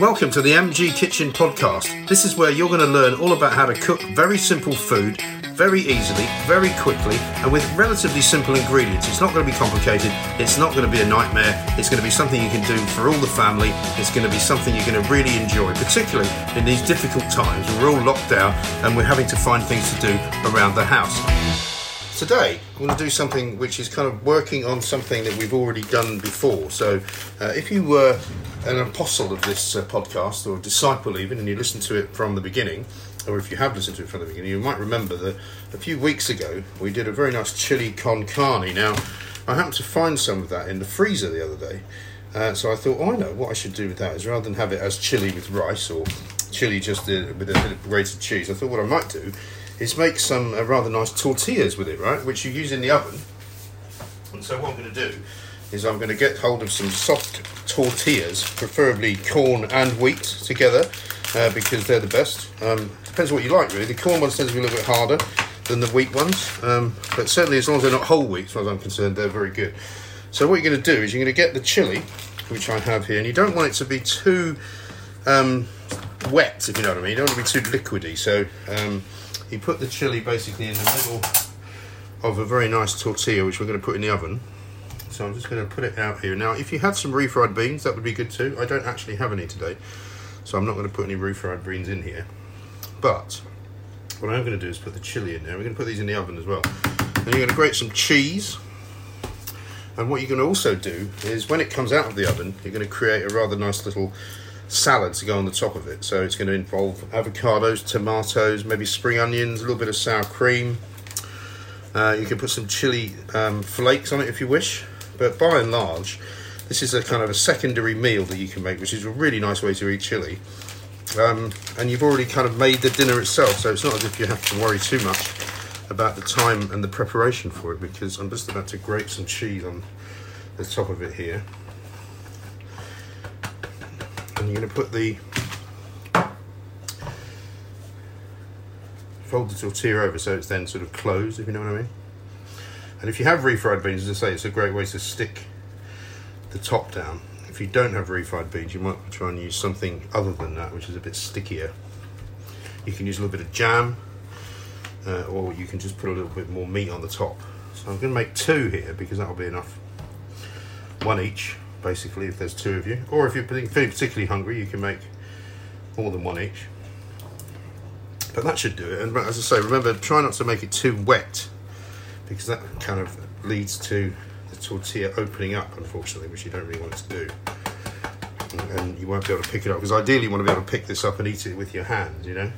Welcome to the MG Kitchen Podcast. This is where you're going to learn all about how to cook very simple food very easily, very quickly, and with relatively simple ingredients. It's not going to be complicated, it's not going to be a nightmare, it's going to be something you can do for all the family, it's going to be something you're going to really enjoy, particularly in these difficult times we're all locked down and we're having to find things to do around the house. Today, I'm going to do something which is kind of working on something that we've already done before. So, uh, if you were an apostle of this uh, podcast or a disciple even, and you listened to it from the beginning, or if you have listened to it from the beginning, you might remember that a few weeks ago we did a very nice chili con carne. Now, I happened to find some of that in the freezer the other day, uh, so I thought, oh, I know what I should do with that is rather than have it as chili with rice or chili just uh, with a bit of grated cheese, I thought what I might do is make some uh, rather nice tortillas with it, right, which you use in the oven. And so what I'm going to do is I'm going to get hold of some soft tortillas, preferably corn and wheat together, uh, because they're the best. Um, depends what you like, really. The corn ones tend to be a little bit harder than the wheat ones, um, but certainly as long as they're not whole wheat, as far as I'm concerned, they're very good. So what you're going to do is you're going to get the chili, which I have here, and you don't want it to be too um, wet, if you know what I mean. You don't want to be too liquidy. So um, you put the chili basically in the middle of a very nice tortilla, which we're going to put in the oven. So I'm just going to put it out here. Now, if you had some refried beans, that would be good too. I don't actually have any today, so I'm not going to put any refried beans in here. But what I'm going to do is put the chili in there. We're going to put these in the oven as well. Then you're going to grate some cheese. And what you're going to also do is when it comes out of the oven, you're going to create a rather nice little salad to go on the top of it. So it's going to involve avocados, tomatoes, maybe spring onions, a little bit of sour cream. Uh, you can put some chili um, flakes on it if you wish. But by and large, this is a kind of a secondary meal that you can make, which is a really nice way to eat chili. Um, and you've already kind of made the dinner itself, so it's not as if you have to worry too much about the time and the preparation for it because I'm just about to grate some cheese on the top of it here. And you're going to put the folded tortilla over so it's then sort of closed, if you know what I mean. And if you have refried beans, as I say, it's a great way to stick the top down. If you don't have refried beans, you might try and use something other than that, which is a bit stickier. You can use a little bit of jam, uh, or you can just put a little bit more meat on the top. So I'm going to make two here because that'll be enough. One each, basically, if there's two of you. Or if you're feeling particularly hungry, you can make more than one each. But that should do it. And as I say, remember, try not to make it too wet because that kind of leads to the tortilla opening up, unfortunately, which you don't really want it to do. And you won't be able to pick it up because ideally you want to be able to pick this up and eat it with your hands, you know.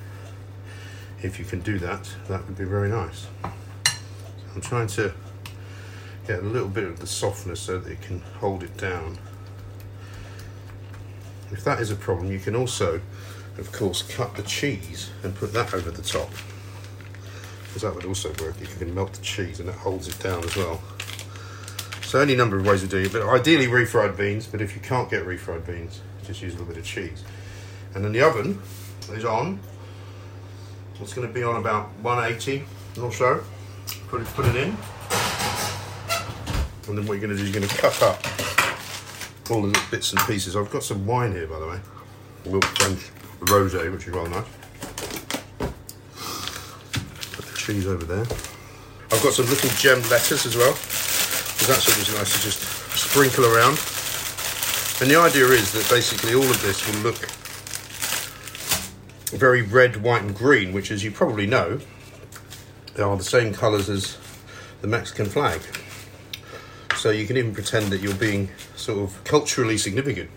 If you can do that, that would be very nice. I'm trying to get a little bit of the softness so that it can hold it down. If that is a problem, you can also, of course, cut the cheese and put that over the top because that would also work if you can melt the cheese and that holds it down as well. So any number of ways of doing it, but ideally refried beans, but if you can't get refried beans, just use a little bit of cheese. And then the oven is on. It's going to be on about 180 or so. Put it, put it in. And then what you're going to do is you're going to cut up all the little bits and pieces. I've got some wine here, by the way. A little French rosé, which is rather nice. Put the cheese over there. I've got some little gem lettuce as well, because that's always nice to just sprinkle around. And the idea is that basically all of this will look very red, white, and green, which, as you probably know, are the same colours as the Mexican flag. So you can even pretend that you're being sort of culturally significant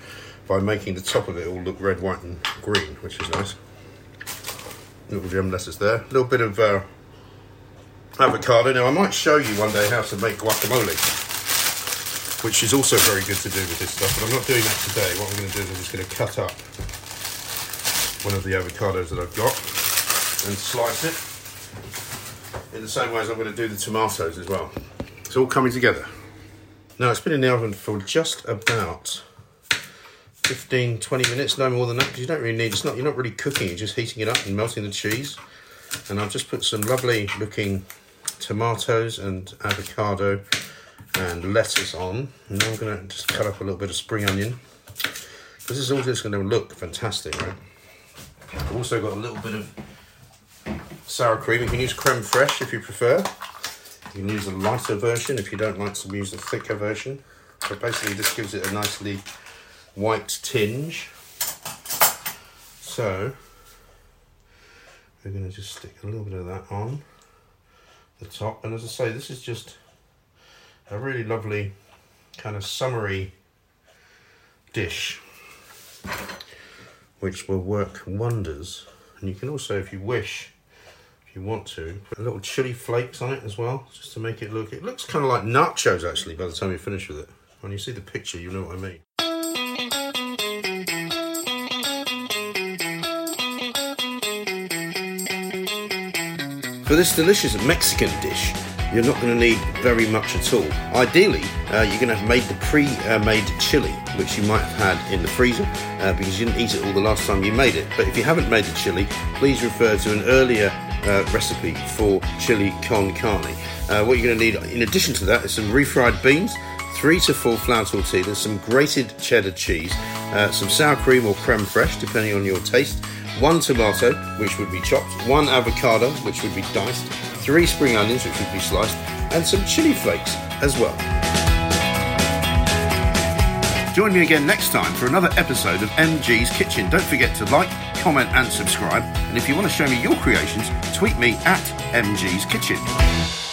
by making the top of it all look red, white, and green, which is nice. Little gem lettuce there. A little bit of uh, avocado. Now, I might show you one day how to make guacamole, which is also very good to do with this stuff, but I'm not doing that today. What I'm going to do is I'm just going to cut up one of the avocados that I've got and slice it in the same way as I'm going to do the tomatoes as well. It's all coming together. Now, it's been in the oven for just about 15 20 minutes, no more than that, because you don't really need it's not you're not really cooking, you're just heating it up and melting the cheese. And I've just put some lovely looking tomatoes and avocado and lettuce on. And now I'm going to just cut up a little bit of spring onion. Because this is all just going to look fantastic, right? I've also got a little bit of sour cream. You can use creme fraiche if you prefer. You can use a lighter version if you don't like to use the thicker version. But basically, this gives it a nicely white tinge. So, we're going to just stick a little bit of that on the top. And as I say, this is just a really lovely kind of summery dish which will work wonders. And you can also, if you wish, you want to, put a little chili flakes on it as well, just to make it look. It looks kind of like nachos actually by the time you finish with it. When you see the picture, you know what I mean. For this delicious Mexican dish, you're not going to need very much at all. Ideally, uh, you're going to have made the pre-made chili, which you might have had in the freezer uh, because you didn't eat it all the last time you made it. But if you haven't made the chili, please refer to an earlier uh, recipe for chili con carne. Uh, what you're going to need, in addition to that, is some refried beans, three to four flour tortillas, some grated cheddar cheese, uh, some sour cream or creme fraiche, depending on your taste, one tomato, which would be chopped, one avocado, which would be diced, three spring onions, which would be sliced, and some chili flakes as well. Join me again next time for another episode of MG's Kitchen. Don't forget to like, comment, and subscribe. And if you want to show me your creations, tweet me at MG's Kitchen.